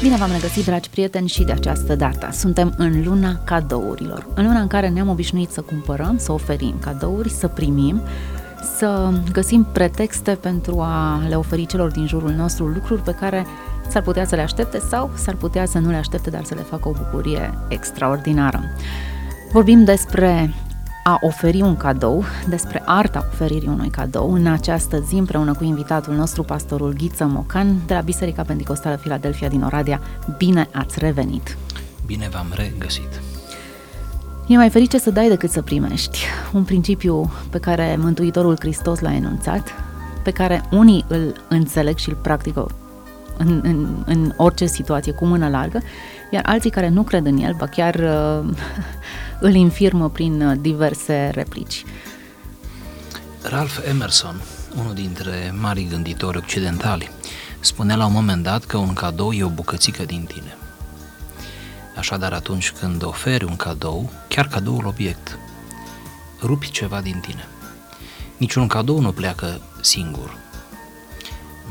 Bine v-am regăsit, dragi prieteni, și de această dată. Suntem în luna cadourilor. În luna în care ne-am obișnuit să cumpărăm, să oferim cadouri, să primim, să găsim pretexte pentru a le oferi celor din jurul nostru lucruri pe care s-ar putea să le aștepte sau s-ar putea să nu le aștepte, dar să le facă o bucurie extraordinară. Vorbim despre a oferi un cadou, despre arta oferirii unui cadou, în această zi împreună cu invitatul nostru, pastorul Ghiță Mocan, de la Biserica Pentecostală Filadelfia din Oradea. Bine ați revenit! Bine v-am regăsit. E mai ferice să dai decât să primești. Un principiu pe care Mântuitorul Hristos l-a enunțat, pe care unii îl înțeleg și îl practică în, în, în orice situație cu mână largă, iar alții care nu cred în el, ba chiar uh, îl infirmă prin uh, diverse replici. Ralph Emerson, unul dintre marii gânditori occidentali, spunea la un moment dat că un cadou e o bucățică din tine. Așadar, atunci când oferi un cadou, chiar cadoul obiect, rupi ceva din tine. Niciun cadou nu pleacă singur.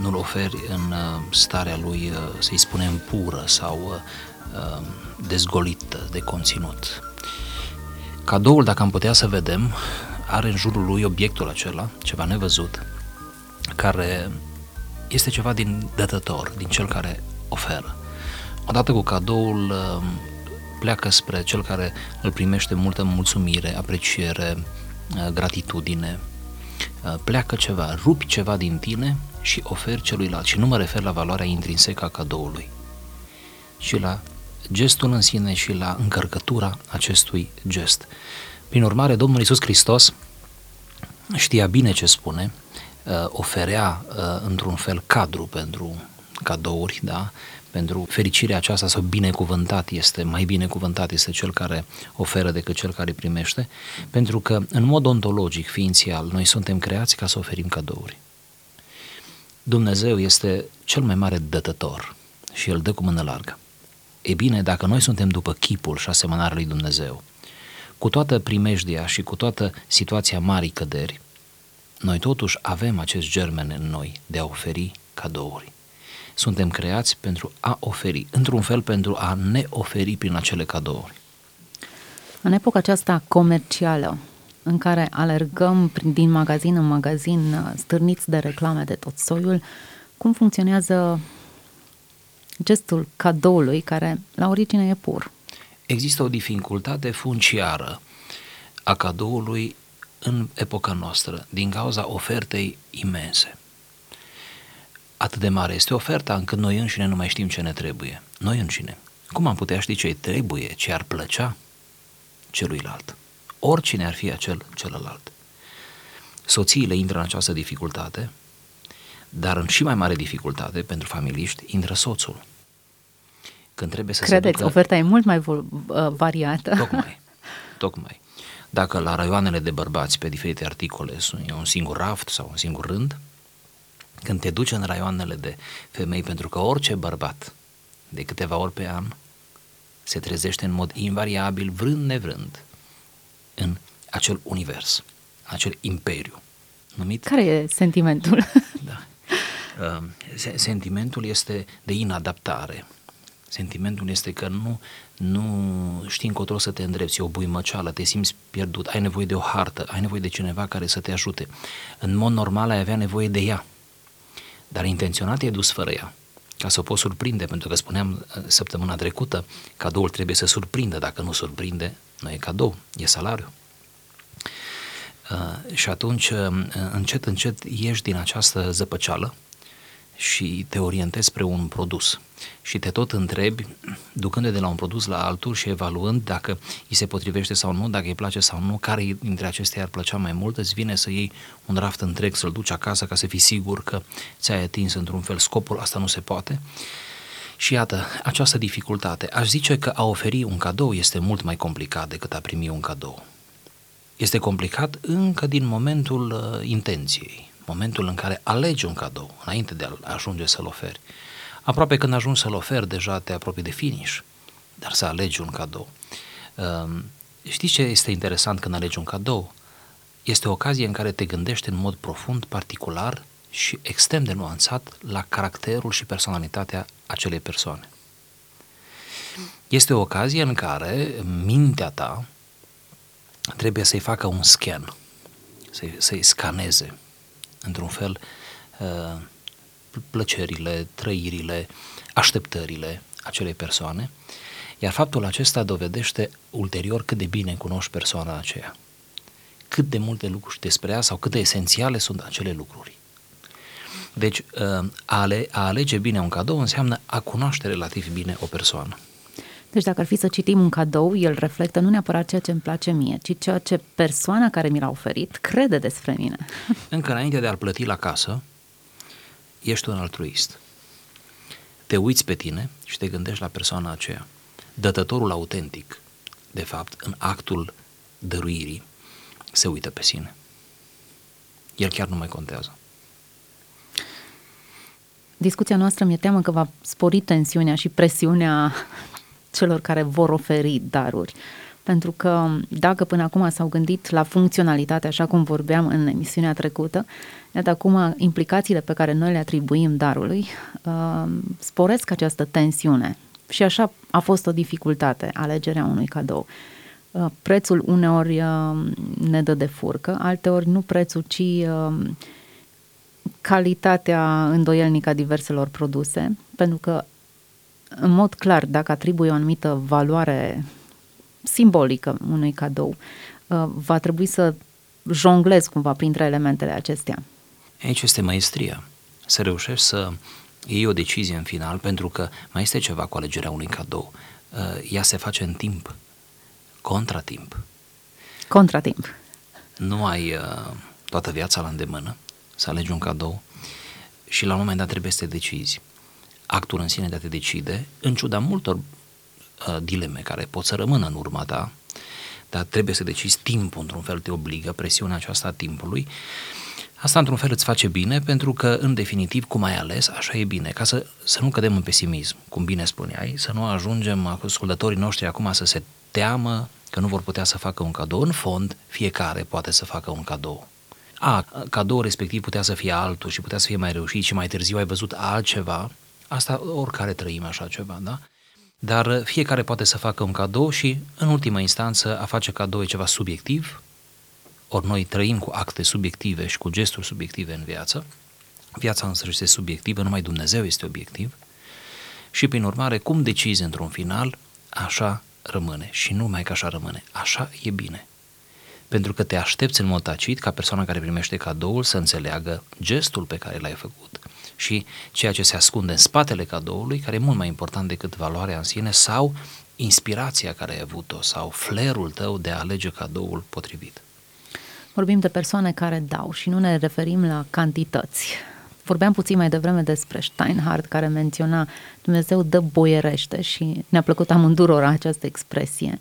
Nu-l oferi în uh, starea lui, uh, să-i spunem, pură sau uh, dezgolită de conținut. Cadoul, dacă am putea să vedem, are în jurul lui obiectul acela, ceva nevăzut, care este ceva din dătător, din cel care oferă. Odată cu cadoul uh, pleacă spre cel care îl primește multă mulțumire, apreciere, uh, gratitudine, uh, pleacă ceva, rupi ceva din tine și oferi celuilalt. Și nu mă refer la valoarea intrinsecă a cadoului, ci la gestul în sine și la încărcătura acestui gest. Prin urmare, Domnul Iisus Hristos știa bine ce spune, oferea într-un fel cadru pentru cadouri, da? pentru fericirea aceasta sau binecuvântat este, mai binecuvântat este cel care oferă decât cel care primește, pentru că în mod ontologic, ființial, noi suntem creați ca să oferim cadouri. Dumnezeu este cel mai mare dătător și El dă cu mână largă. E bine, dacă noi suntem după chipul și asemănarea lui Dumnezeu, cu toată primejdia și cu toată situația marii căderi, noi totuși avem acest germen în noi de a oferi cadouri. Suntem creați pentru a oferi, într-un fel pentru a ne oferi prin acele cadouri. În epoca aceasta comercială, în care alergăm din magazin în magazin, stârniți de reclame de tot soiul, cum funcționează gestul cadoului care la origine e pur? Există o dificultate funciară a cadoului în epoca noastră din cauza ofertei imense. Atât de mare este oferta încât noi înșine nu mai știm ce ne trebuie. Noi înșine. Cum am putea ști ce trebuie, ce ar plăcea celuilalt? Oricine ar fi acel celălalt. Soțiile intră în această dificultate, dar în și mai mare dificultate pentru familiști intră soțul. Când trebuie să Credeți, se ducă... oferta e mult mai uh, variată. Tocmai, tocmai. Dacă la raioanele de bărbați pe diferite articole e un singur raft sau un singur rând, când te duci în raioanele de femei, pentru că orice bărbat de câteva ori pe an se trezește în mod invariabil, vrând nevrând, în acel univers, acel imperiu numit... Care e sentimentul? Da. Uh, sentimentul este de inadaptare. Sentimentul este că nu, nu știi încotro să te îndrepți, e o buimăceală, te simți pierdut, ai nevoie de o hartă, ai nevoie de cineva care să te ajute. În mod normal ai avea nevoie de ea, dar intenționat e dus fără ea ca să o poți surprinde, pentru că spuneam uh, săptămâna trecută, cadoul trebuie să surprindă, dacă nu surprinde, nu e cadou, e salariu. Uh, și atunci, uh, încet, încet, ieși din această zăpăceală și te orientezi spre un produs și te tot întrebi, ducându-te de la un produs la altul și evaluând dacă îi se potrivește sau nu, dacă îi place sau nu, care dintre acestea ar plăcea mai mult, îți vine să iei un raft întreg, să-l duci acasă ca să fii sigur că ți-ai atins într-un fel scopul, asta nu se poate. Și iată, această dificultate, aș zice că a oferi un cadou este mult mai complicat decât a primi un cadou. Este complicat încă din momentul uh, intenției, momentul în care alegi un cadou, înainte de a ajunge să-l oferi. Aproape când ajungi să-l oferi, deja te apropii de finish, dar să alegi un cadou. Uh, știți ce este interesant când alegi un cadou? Este o ocazie în care te gândești în mod profund, particular și extrem de nuanțat la caracterul și personalitatea acelei persoane. Este o ocazie în care mintea ta trebuie să-i facă un scan, să-i, să-i scaneze, într-un fel, uh, plăcerile, trăirile, așteptările acelei persoane, iar faptul acesta dovedește ulterior cât de bine cunoști persoana aceea, cât de multe lucruri despre ea sau cât de esențiale sunt acele lucruri. Deci, uh, a, ale, a alege bine un cadou înseamnă a cunoaște relativ bine o persoană. Deci dacă ar fi să citim un cadou, el reflectă nu neapărat ceea ce îmi place mie, ci ceea ce persoana care mi l-a oferit crede despre mine. Încă înainte de a-l plăti la casă, ești un altruist. Te uiți pe tine și te gândești la persoana aceea. Dătătorul autentic, de fapt, în actul dăruirii, se uită pe sine. El chiar nu mai contează. Discuția noastră mi-e teamă că va spori tensiunea și presiunea celor care vor oferi daruri. Pentru că dacă până acum s-au gândit la funcționalitate, așa cum vorbeam în emisiunea trecută, iată acum implicațiile pe care noi le atribuim darului uh, sporesc această tensiune. Și așa a fost o dificultate alegerea unui cadou. Uh, prețul uneori uh, ne dă de furcă, alteori nu prețul, ci uh, calitatea îndoielnică a diverselor produse, pentru că în mod clar, dacă atribui o anumită valoare simbolică unui cadou, uh, va trebui să jonglezi cumva printre elementele acestea. Aici este maestria. Să reușești să iei o decizie în final, pentru că mai este ceva cu alegerea unui cadou. Uh, ea se face în timp, contratimp. Contratimp. Nu ai uh, toată viața la îndemână să alegi un cadou și la un moment dat trebuie să te decizi actul în sine de a te decide, în ciuda multor uh, dileme care pot să rămână în urma ta, dar trebuie să decizi timpul, într-un fel te obligă, presiunea aceasta a timpului, Asta într-un fel îți face bine pentru că, în definitiv, cum ai ales, așa e bine, ca să, să nu cădem în pesimism, cum bine spuneai, să nu ajungem ascultătorii noștri acum să se teamă că nu vor putea să facă un cadou. În fond, fiecare poate să facă un cadou. A, cadou respectiv putea să fie altul și putea să fie mai reușit și mai târziu ai văzut altceva Asta oricare trăim așa ceva, da? Dar uh, fiecare poate să facă un cadou și, în ultima instanță, a face cadou e ceva subiectiv, ori noi trăim cu acte subiective și cu gesturi subiective în viață. Viața însă este subiectivă, numai Dumnezeu este obiectiv. Și, prin urmare, cum decizi într-un final, așa rămâne. Și nu numai că așa rămâne, așa e bine. Pentru că te aștepți în mod tacit ca persoana care primește cadoul să înțeleagă gestul pe care l-ai făcut și ceea ce se ascunde în spatele cadoului, care e mult mai important decât valoarea în sine sau inspirația care ai avut-o sau flerul tău de a alege cadoul potrivit. Vorbim de persoane care dau și nu ne referim la cantități. Vorbeam puțin mai devreme despre Steinhardt care menționa Dumnezeu dă boierește și ne-a plăcut amândurora această expresie.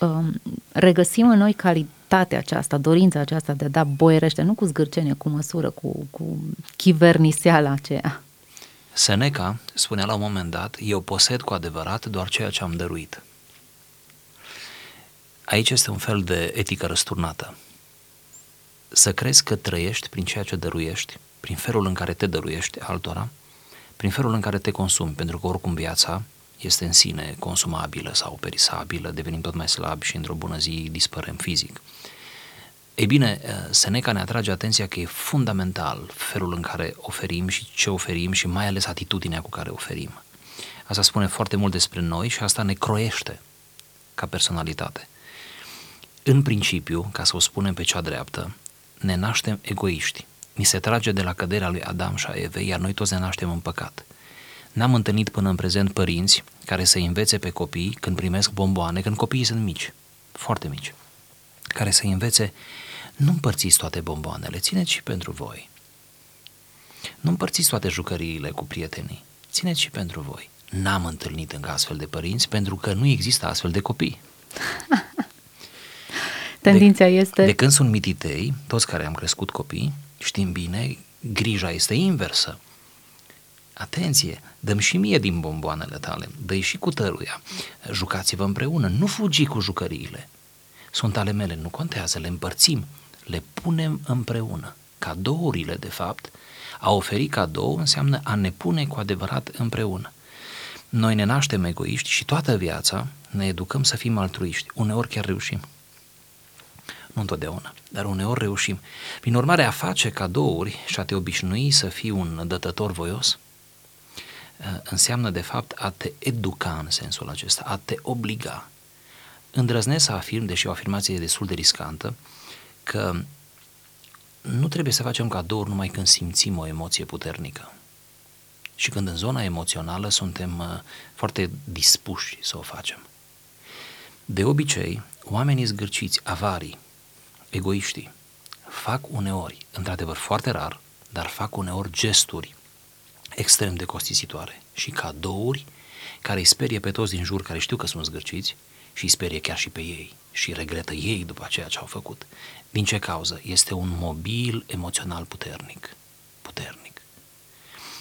Um, regăsim în noi calitatea aceasta, dorința aceasta de a da boierește, nu cu zgârcenie, cu măsură, cu, cu chiverniseala aceea. Seneca spunea la un moment dat, eu posed cu adevărat doar ceea ce am dăruit. Aici este un fel de etică răsturnată. Să crezi că trăiești prin ceea ce dăruiești, prin felul în care te dăruiești altora, prin felul în care te consumi, pentru că oricum viața este în sine consumabilă sau perisabilă, devenim tot mai slabi și într-o bună zi dispărem fizic. Ei bine, Seneca ne atrage atenția că e fundamental felul în care oferim și ce oferim și mai ales atitudinea cu care oferim. Asta spune foarte mult despre noi și asta ne croiește ca personalitate. În principiu, ca să o spunem pe cea dreaptă, ne naștem egoiști. Ni se trage de la căderea lui Adam și a Evei, iar noi toți ne naștem în păcat. N-am întâlnit până în prezent părinți care să învețe pe copii când primesc bomboane, când copiii sunt mici, foarte mici, care să învețe nu împărțiți toate bomboanele, țineți și pentru voi. Nu împărțiți toate jucăriile cu prietenii, țineți și pentru voi. n-am întâlnit încă astfel de părinți pentru că nu există astfel de copii. Tendința de, este... De când sunt mititei, toți care am crescut copii, știm bine, grija este inversă. Atenție, dăm și mie din bomboanele tale, dă și cu tăruia. Jucați-vă împreună, nu fugi cu jucăriile. Sunt ale mele, nu contează, le împărțim, le punem împreună. Cadourile, de fapt, a oferi cadou înseamnă a ne pune cu adevărat împreună. Noi ne naștem egoiști și toată viața ne educăm să fim altruiști. Uneori chiar reușim. Nu întotdeauna, dar uneori reușim. Prin urmare, a face cadouri și a te obișnui să fii un dătător voios uh, înseamnă, de fapt, a te educa în sensul acesta, a te obliga. Îndrăznesc să afirm, deși o afirmație destul de riscantă, că nu trebuie să facem cadouri numai când simțim o emoție puternică. Și când în zona emoțională suntem uh, foarte dispuși să o facem. De obicei, oamenii zgârciți, avarii, egoiștii, fac uneori, într-adevăr foarte rar, dar fac uneori gesturi extrem de costisitoare și cadouri care îi sperie pe toți din jur care știu că sunt zgârciți și îi sperie chiar și pe ei și regretă ei după ceea ce au făcut. Din ce cauză? Este un mobil emoțional puternic. Puternic.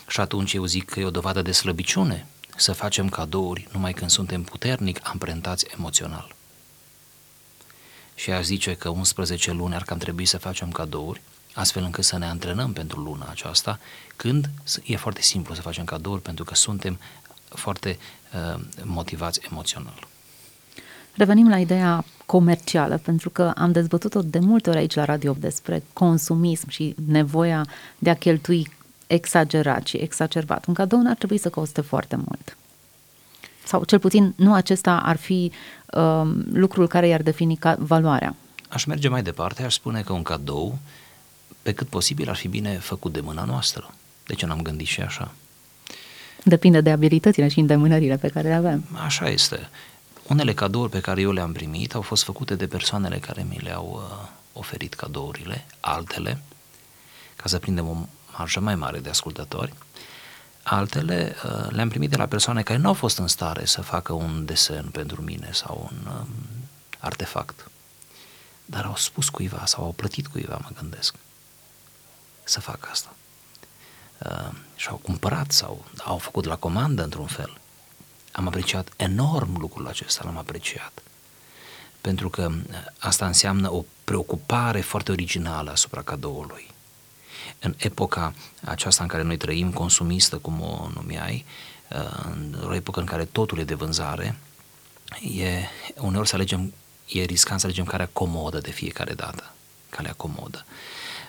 Și atunci eu zic că e o dovadă de slăbiciune să facem cadouri numai când suntem puternic amprentați emoțional. Și aș zice că 11 luni ar cam trebui să facem cadouri, astfel încât să ne antrenăm pentru luna aceasta, când e foarte simplu să facem cadouri pentru că suntem foarte uh, motivați emoțional. Revenim la ideea comercială, pentru că am dezbătut-o de multe ori aici la Radio despre consumism și nevoia de a cheltui exagerat și exacerbat. Un cadou n-ar trebui să coste foarte mult. Sau cel puțin nu acesta ar fi uh, lucrul care i-ar defini ca valoarea. Aș merge mai departe, aș spune că un cadou, pe cât posibil, ar fi bine făcut de mâna noastră. De ce n-am gândit și așa? Depinde de abilitățile și îndemânările pe care le avem. Așa este. Unele cadouri pe care eu le-am primit au fost făcute de persoanele care mi le-au uh, oferit cadourile, altele, ca să prindem o marjă mai mare de ascultători, altele uh, le-am primit de la persoane care nu au fost în stare să facă un desen pentru mine sau un uh, artefact, dar au spus cuiva sau au plătit cuiva, mă gândesc, să facă asta. Uh, și au cumpărat sau au făcut la comandă într-un fel – am apreciat enorm lucrul acesta, l-am apreciat. Pentru că uh, asta înseamnă o preocupare foarte originală asupra cadoului. În epoca aceasta în care noi trăim, consumistă, cum o numeai, uh, în o epocă în care totul e de vânzare, e, uneori să alegem, e riscant să alegem calea comodă de fiecare dată, calea comodă.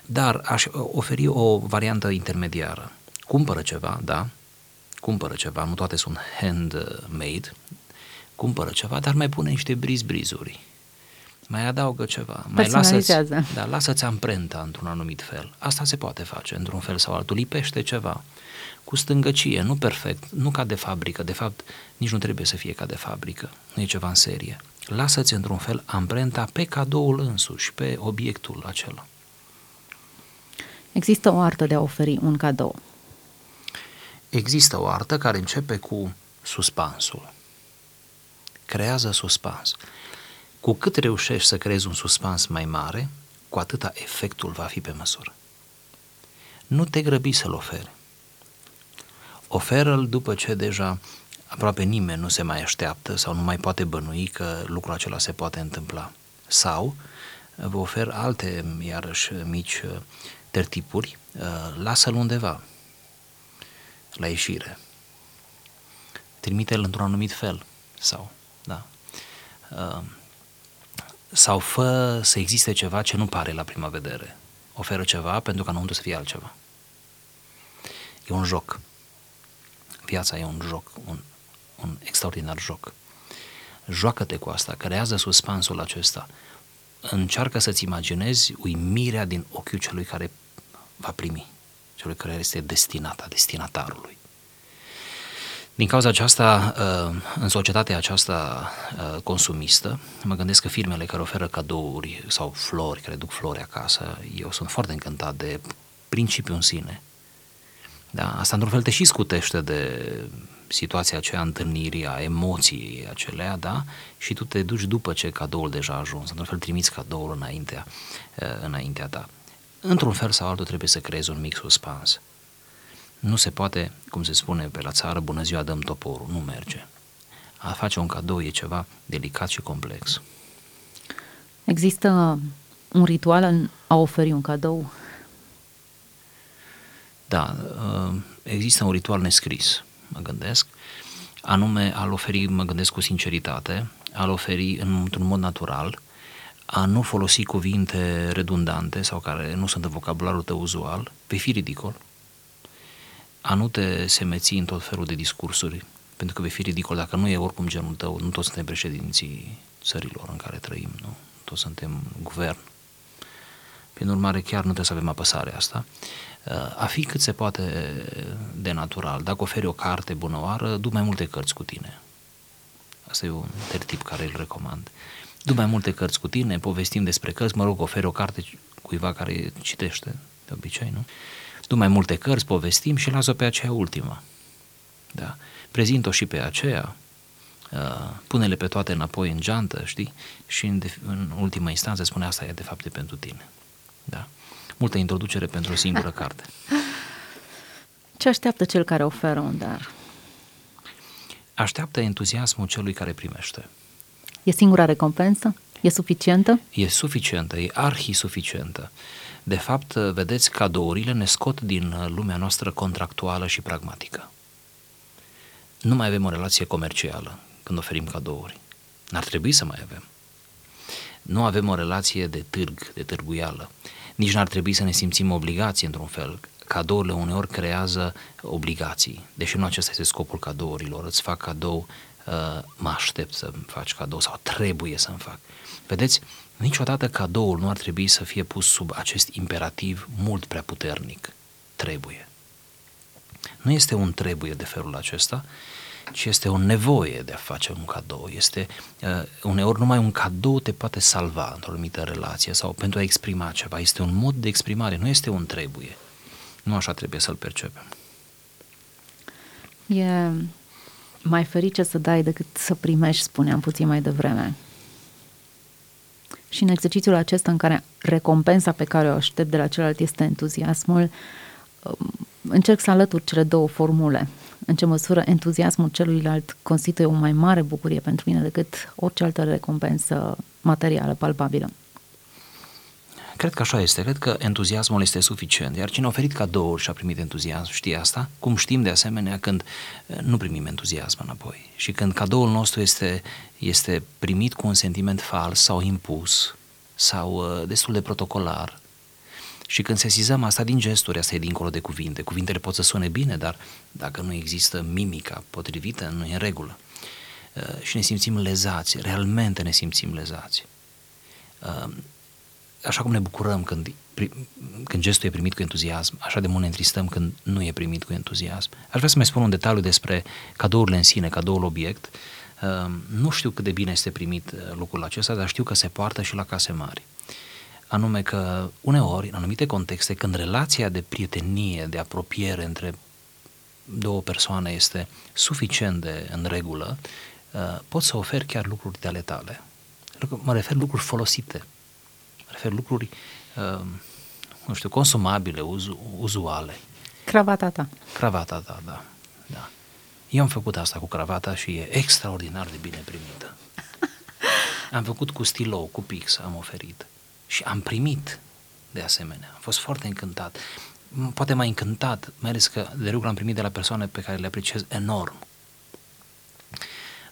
Dar aș oferi o variantă intermediară. Cumpără ceva, da, cumpără ceva, nu toate sunt handmade, cumpără ceva, dar mai pune niște briz-brizuri, mai adaugă ceva, mai lasă-ți, da, lasă-ți amprenta într-un anumit fel. Asta se poate face într-un fel sau altul, lipește ceva cu stângăcie, nu perfect, nu ca de fabrică, de fapt nici nu trebuie să fie ca de fabrică, nu e ceva în serie. Lasă-ți într-un fel amprenta pe cadoul însuși, pe obiectul acela. Există o artă de a oferi un cadou există o artă care începe cu suspansul. Creează suspans. Cu cât reușești să creezi un suspans mai mare, cu atâta efectul va fi pe măsură. Nu te grăbi să-l oferi. Oferă-l după ce deja aproape nimeni nu se mai așteaptă sau nu mai poate bănui că lucrul acela se poate întâmpla. Sau vă ofer alte, iarăși, mici uh, tertipuri, uh, lasă-l undeva, la ieșire. Trimite-l într-un anumit fel sau, da. Uh, sau fă să existe ceva ce nu pare la prima vedere. Oferă ceva pentru ca înăuntru să fie altceva. E un joc. Viața e un joc, un, un extraordinar joc. Joacă-te cu asta, creează suspansul acesta. Încearcă să-ți imaginezi uimirea din ochiul celui care va primi celui care este destinat, destinatarului. Din cauza aceasta, uh, în societatea aceasta uh, consumistă, mă gândesc că firmele care oferă cadouri sau flori, care duc flori acasă, eu sunt foarte încântat de principiul în sine. Da? Asta într-un fel te și scutește de situația aceea întâlnirii, a emoției acelea, da? Și tu te duci după ce cadoul deja a ajuns, într-un fel trimiți cadoul înaintea, uh, înaintea ta. Într-un fel sau altul trebuie să creezi un mic suspans. Nu se poate, cum se spune pe la țară, bună ziua, dăm toporul, nu merge. A face un cadou e ceva delicat și complex. Există un ritual în a oferi un cadou? Da, uh, există un ritual nescris, mă gândesc, anume al oferi, mă gândesc cu sinceritate, al oferi într-un mod natural, a nu folosi cuvinte redundante sau care nu sunt în vocabularul tău uzual, vei fi ridicol, a nu te semeți în tot felul de discursuri, pentru că vei fi ridicol dacă nu e oricum genul tău, nu toți suntem președinții țărilor în care trăim, nu? Toți suntem guvern. Prin urmare, chiar nu trebuie să avem apăsarea asta. A fi cât se poate de natural. Dacă oferi o carte bunăoară, du mai multe cărți cu tine. Asta e un tertip care îl recomand. Du mai multe cărți cu tine, povestim despre cărți, mă rog, oferi o carte cuiva care citește, de obicei, nu? Du mai multe cărți, povestim și lasă-o pe aceea ultima. Da? Prezint-o și pe aceea, uh, pune-le pe toate înapoi în geantă, știi? Și în, de, în ultima instanță spune asta e de fapt de pentru tine. Da? Multă introducere pentru o singură carte. Ce așteaptă cel care oferă un dar? Așteaptă entuziasmul celui care primește. E singura recompensă? E suficientă? E suficientă, e arhi-suficientă. De fapt, vedeți, cadourile ne scot din lumea noastră contractuală și pragmatică. Nu mai avem o relație comercială când oferim cadouri. N-ar trebui să mai avem. Nu avem o relație de târg, de târguială. Nici n-ar trebui să ne simțim obligații într-un fel. Cadourile uneori creează obligații, deși nu acesta este scopul cadourilor. Îți fac cadou, uh, mă aștept să-mi faci cadou sau trebuie să-mi fac. Vedeți, niciodată cadoul nu ar trebui să fie pus sub acest imperativ mult prea puternic. Trebuie. Nu este un trebuie de felul acesta, ci este o nevoie de a face un cadou. Este, uh, uneori numai un cadou te poate salva într-o anumită relație sau pentru a exprima ceva. Este un mod de exprimare, nu este un trebuie. Nu așa trebuie să-l percepem. E mai ferice să dai decât să primești, spuneam puțin mai devreme. Și în exercițiul acesta în care recompensa pe care o aștept de la celălalt este entuziasmul, um, încerc să alătur cele două formule. În ce măsură entuziasmul celuilalt constituie o mai mare bucurie pentru mine decât orice altă recompensă materială, palpabilă. Cred că așa este, cred că entuziasmul este suficient, iar cine a oferit cadouri și a primit entuziasm știe asta, cum știm de asemenea când eh, nu primim entuziasm înapoi și când cadoul nostru este, este primit cu un sentiment fals sau impus sau uh, destul de protocolar și când sesizăm asta din gesturi, asta e dincolo de cuvinte, cuvintele pot să sune bine, dar dacă nu există mimica potrivită, nu e în regulă. Uh, și ne simțim lezați, realmente ne simțim lezați. Uh, așa cum ne bucurăm când, când gestul e primit cu entuziasm, așa de mult ne întristăm când nu e primit cu entuziasm. Aș vrea să mai spun un detaliu despre cadourile în sine, cadoul obiect. Nu știu cât de bine este primit uh, lucrul acesta, dar știu că se poartă și la case mari. Anume că uneori, în anumite contexte, când relația de prietenie, de apropiere între două persoane este suficient de în regulă, uh, poți să oferi chiar lucruri de ale tale. Mă refer lucruri folosite, refer lucruri, uh, nu știu, consumabile, uzu, uzuale. Cravata ta. Cravata ta, da, da. Eu am făcut asta cu cravata și e extraordinar de bine primită. Am făcut cu stilou, cu pix, am oferit. Și am primit de asemenea. Am fost foarte încântat. Poate mai încântat, mai ales că de lucru am primit de la persoane pe care le apreciez enorm.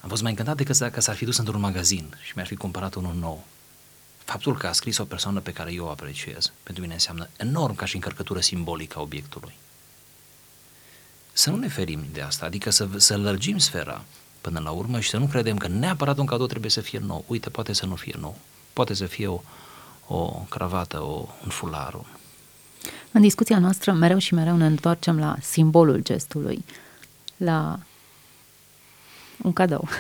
Am fost mai încântat decât dacă s-ar fi dus într-un magazin și mi-ar fi cumpărat unul nou. Faptul că a scris o persoană pe care eu o apreciez, pentru mine înseamnă enorm ca și încărcătură simbolică a obiectului. Să nu ne ferim de asta, adică să, să lărgim sfera până la urmă și să nu credem că neapărat un cadou trebuie să fie nou. Uite, poate să nu fie nou. Poate să fie o, o cravată, o, un fular. În discuția noastră mereu și mereu ne întoarcem la simbolul gestului, la un cadou.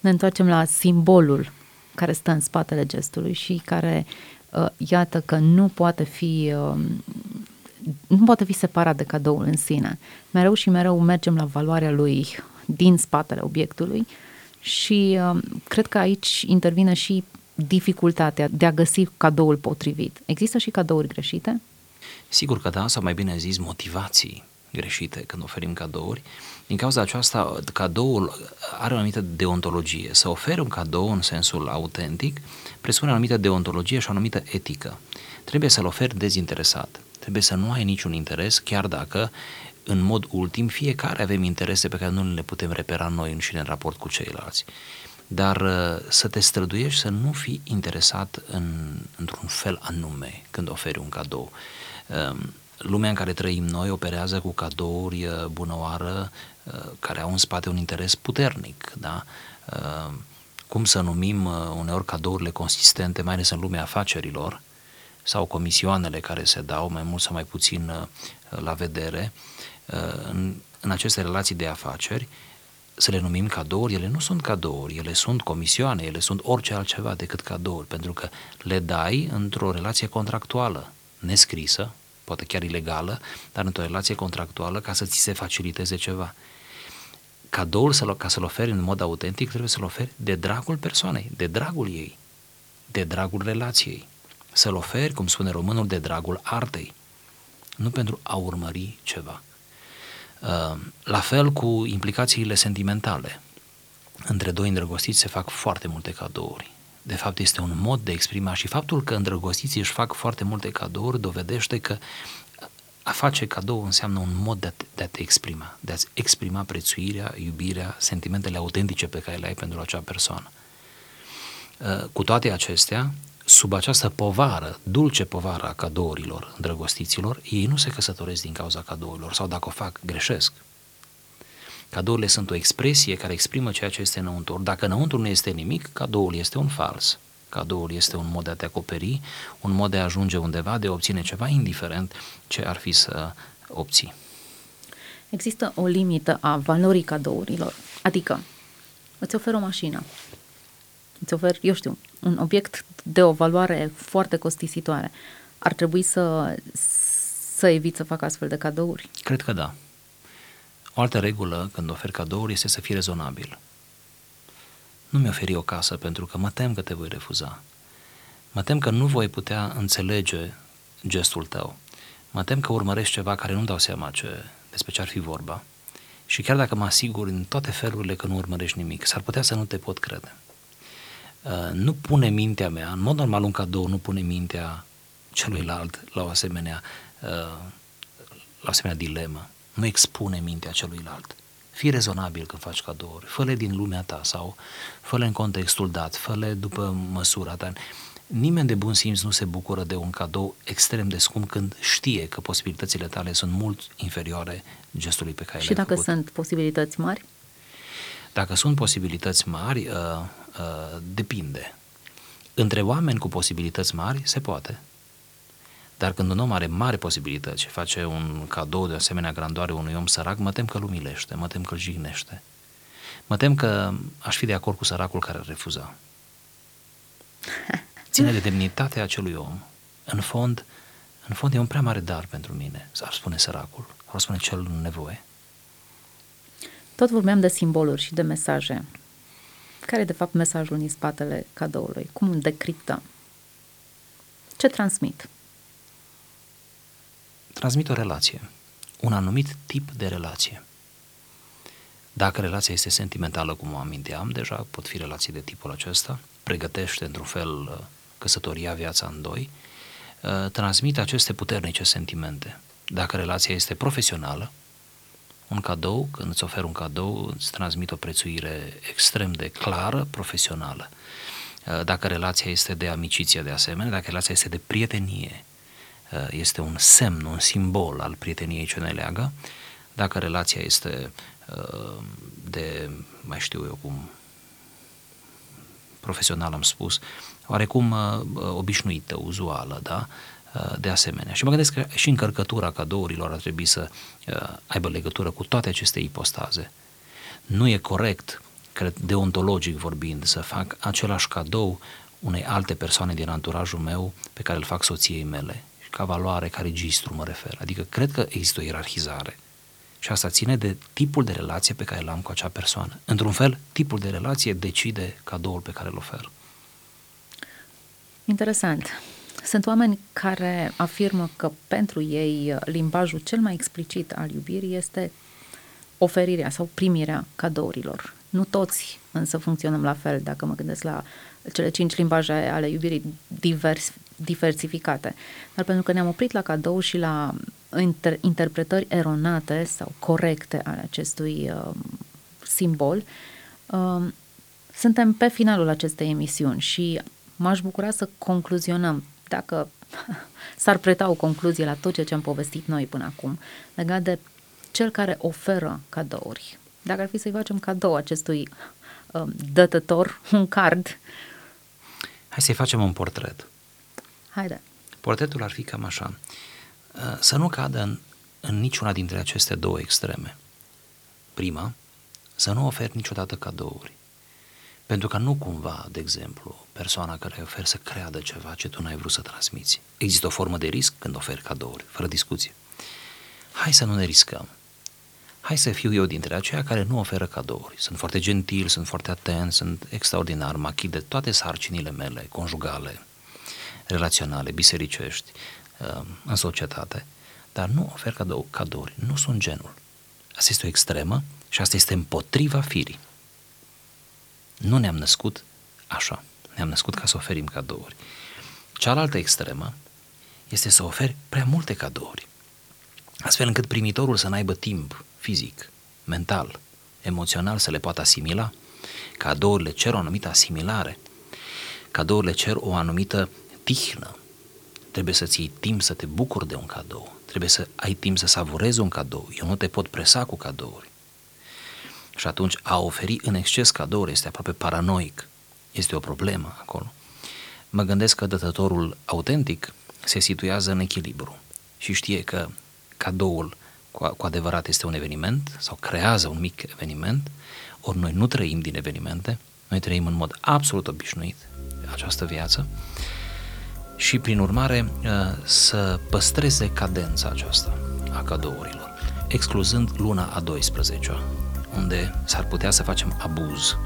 Ne întoarcem la simbolul care stă în spatele gestului și care, uh, iată că nu poate fi uh, nu poate fi separat de cadoul în sine. Mereu și mereu mergem la valoarea lui din spatele obiectului și uh, cred că aici intervine și dificultatea de a găsi cadoul potrivit. Există și cadouri greșite? Sigur că da, sau mai bine zis motivații greșite când oferim cadouri. Din cauza aceasta, cadoul are o anumită deontologie. Să oferi un cadou în sensul autentic presupune o anumită deontologie și o anumită etică. Trebuie să-l oferi dezinteresat. Trebuie să nu ai niciun interes, chiar dacă în mod ultim fiecare avem interese pe care nu le putem repera noi înșine în raport cu ceilalți. Dar uh, să te străduiești să nu fii interesat în, într-un fel anume când oferi un cadou. Um, lumea în care trăim noi operează cu cadouri uh, bunăoară uh, care au în spate un interes puternic, da? Cum să numim uneori cadourile consistente, mai ales în lumea afacerilor, sau comisioanele care se dau, mai mult sau mai puțin la vedere, în, în aceste relații de afaceri, să le numim cadouri, ele nu sunt cadouri, ele sunt comisioane, ele sunt orice altceva decât cadouri, pentru că le dai într-o relație contractuală, nescrisă, poate chiar ilegală, dar într-o relație contractuală ca să ți se faciliteze ceva. Cadoul, să ca să-l oferi în mod autentic, trebuie să-l oferi de dragul persoanei, de dragul ei, de dragul relației. Să-l oferi, cum spune românul, de dragul artei, nu pentru a urmări ceva. Uh, la fel cu implicațiile sentimentale. Între doi îndrăgostiți se fac foarte multe cadouri. De fapt, este un mod de exprima și faptul că îndrăgostiții își fac foarte multe cadouri dovedește că a face cadou înseamnă un mod de a, te, de a te exprima, de a-ți exprima prețuirea, iubirea, sentimentele autentice pe care le ai pentru acea persoană. Uh, cu toate acestea, sub această povară, dulce povară a cadourilor îndrăgostiților, ei nu se căsătoresc din cauza cadourilor sau dacă o fac, greșesc. Cadourile sunt o expresie care exprimă ceea ce este înăuntru. Dacă înăuntru nu este nimic, cadoul este un fals. Cadoul este un mod de a te acoperi, un mod de a ajunge undeva, de a obține ceva, indiferent ce ar fi să obții. Există o limită a valorii cadourilor. Adică, îți ofer o mașină, îți ofer, eu știu, un obiect de o valoare foarte costisitoare, ar trebui să, să evit să fac astfel de cadouri? Cred că da. O altă regulă când oferi cadouri este să fii rezonabil. Nu mi oferi o casă pentru că mă tem că te voi refuza. Mă tem că nu voi putea înțelege gestul tău. Mă tem că urmărești ceva care nu dau seama ce, despre ce ar fi vorba. Și chiar dacă mă asigur în toate felurile că nu urmărești nimic, s-ar putea să nu te pot crede. Uh, nu pune mintea mea, în mod normal un cadou nu pune mintea celuilalt la o asemenea, uh, la o asemenea dilemă. Nu expune mintea celuilalt. Fii rezonabil când faci cadouri, fă din lumea ta sau fă în contextul dat, fă după măsura ta. Nimeni de bun simț nu se bucură de un cadou extrem de scump când știe că posibilitățile tale sunt mult inferioare gestului pe care Și le-ai dacă făcut. sunt posibilități mari? Dacă sunt posibilități mari, uh, uh, depinde. Între oameni cu posibilități mari se poate. Dar când un om are mari posibilități și face un cadou de asemenea grandoare unui om sărac, mă tem că îl umilește, mă tem că îl jignește. Mă tem că aș fi de acord cu săracul care ar refuza. Ține de demnitatea acelui om. În fond, în fond e un prea mare dar pentru mine, ar spune săracul, ar spune cel în nevoie. Tot vorbeam de simboluri și de mesaje. Care e de fapt mesajul din spatele cadoului? Cum îl decriptăm? Ce transmit? Transmit o relație, un anumit tip de relație. Dacă relația este sentimentală, cum o aminteam, deja pot fi relații de tipul acesta, pregătește într-un fel uh, căsătoria, viața în doi, uh, transmit aceste puternice sentimente. Dacă relația este profesională, un cadou, când îți ofer un cadou, îți transmit o prețuire extrem de clară, profesională. Uh, dacă relația este de amiciție de asemenea, dacă relația este de prietenie, uh, este un semn, un simbol al prieteniei ce ne leagă, dacă relația este uh, de, mai știu eu cum, profesional am spus, oarecum obișnuită, uzuală, da? Uh, de asemenea. Și mă gândesc că și încărcătura cadourilor ar trebui să uh, aibă legătură cu toate aceste ipostaze. Nu e corect, cred, deontologic vorbind, să fac același cadou unei alte persoane din anturajul meu pe care îl fac soției mele. Ca valoare, ca registru mă refer. Adică cred că există o ierarhizare. Și asta ține de tipul de relație pe care l-am cu acea persoană. Într-un fel, tipul de relație decide cadoul pe care îl ofer. Interesant. Sunt oameni care afirmă că pentru ei limbajul cel mai explicit al iubirii este oferirea sau primirea cadourilor. Nu toți însă funcționăm la fel, dacă mă gândesc la cele cinci limbaje ale iubirii divers, diversificate. Dar pentru că ne-am oprit la cadou și la inter- interpretări eronate sau corecte ale acestui uh, simbol, uh, suntem pe finalul acestei emisiuni și m-aș bucura să concluzionăm, dacă s-ar preta o concluzie la tot ceea ce am povestit noi până acum, legat de cel care oferă cadouri. Dacă ar fi să-i facem cadou acestui uh, dătător, un card. Hai să-i facem un portret. Haide. Portretul ar fi cam așa. Uh, să nu cadă în, în niciuna dintre aceste două extreme. Prima, să nu oferi niciodată cadouri. Pentru că nu cumva, de exemplu, persoana care ofer să creadă ceva ce tu n-ai vrut să transmiți. Există o formă de risc când oferi cadouri, fără discuție. Hai să nu ne riscăm. Hai să fiu eu dintre aceia care nu oferă cadouri. Sunt foarte gentil, sunt foarte atent, sunt extraordinar, mă de toate sarcinile mele, conjugale, relaționale, bisericești, uh, în societate, dar nu ofer cadou, cadouri, nu sunt genul. Asta este o extremă și asta este împotriva firii. Nu ne-am născut așa. Ne-am născut ca să oferim cadouri. Cealaltă extremă este să oferi prea multe cadouri, astfel încât primitorul să n-aibă timp fizic, mental, emoțional să le poată asimila. Cadourile cer o anumită asimilare. Cadourile cer o anumită tihnă. Trebuie să-ți iei timp să te bucuri de un cadou. Trebuie să ai timp să savurezi un cadou. Eu nu te pot presa cu cadouri. Și atunci a oferi în exces cadouri este aproape paranoic. Este o problemă acolo. Mă gândesc că dătătorul autentic se situează în echilibru și știe că cadoul cu, cu adevărat este un eveniment sau creează un mic eveniment, ori noi nu trăim din evenimente, noi trăim în mod absolut obișnuit această viață și prin urmare uh, să păstreze cadența aceasta a cadourilor, excluzând luna a 12-a, unde s-ar putea să facem abuz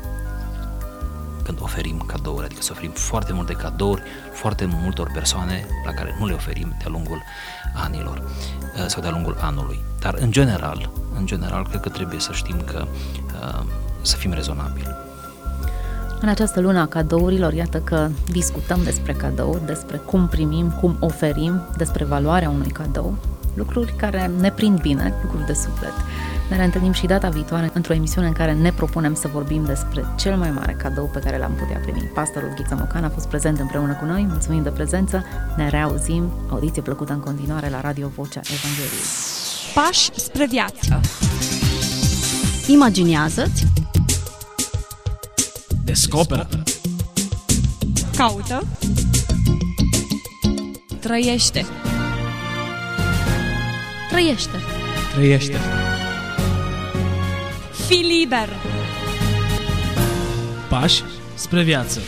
când oferim cadouri, adică să oferim foarte multe cadouri foarte multor persoane la care nu le oferim de-a lungul anilor uh, sau de-a lungul anului. Dar în general, în general, cred că trebuie să știm că uh, să fim rezonabili. În această lună a cadourilor, iată că discutăm despre cadouri, despre cum primim, cum oferim, despre valoarea unui cadou, lucruri care ne prind bine, lucruri de suflet. Ne reîntâlnim și data viitoare într-o emisiune în care ne propunem să vorbim despre cel mai mare cadou pe care l-am putea primi. Pastorul Ghiță Mocan a fost prezent împreună cu noi, mulțumim de prezență, ne reauzim, audiție plăcută în continuare la Radio Vocea Evangheliei. Pași spre viață. Imaginează-ți Descoperă. Caută. Trăiește. Trăiește. Trăiește. Fii liber. Pași spre viață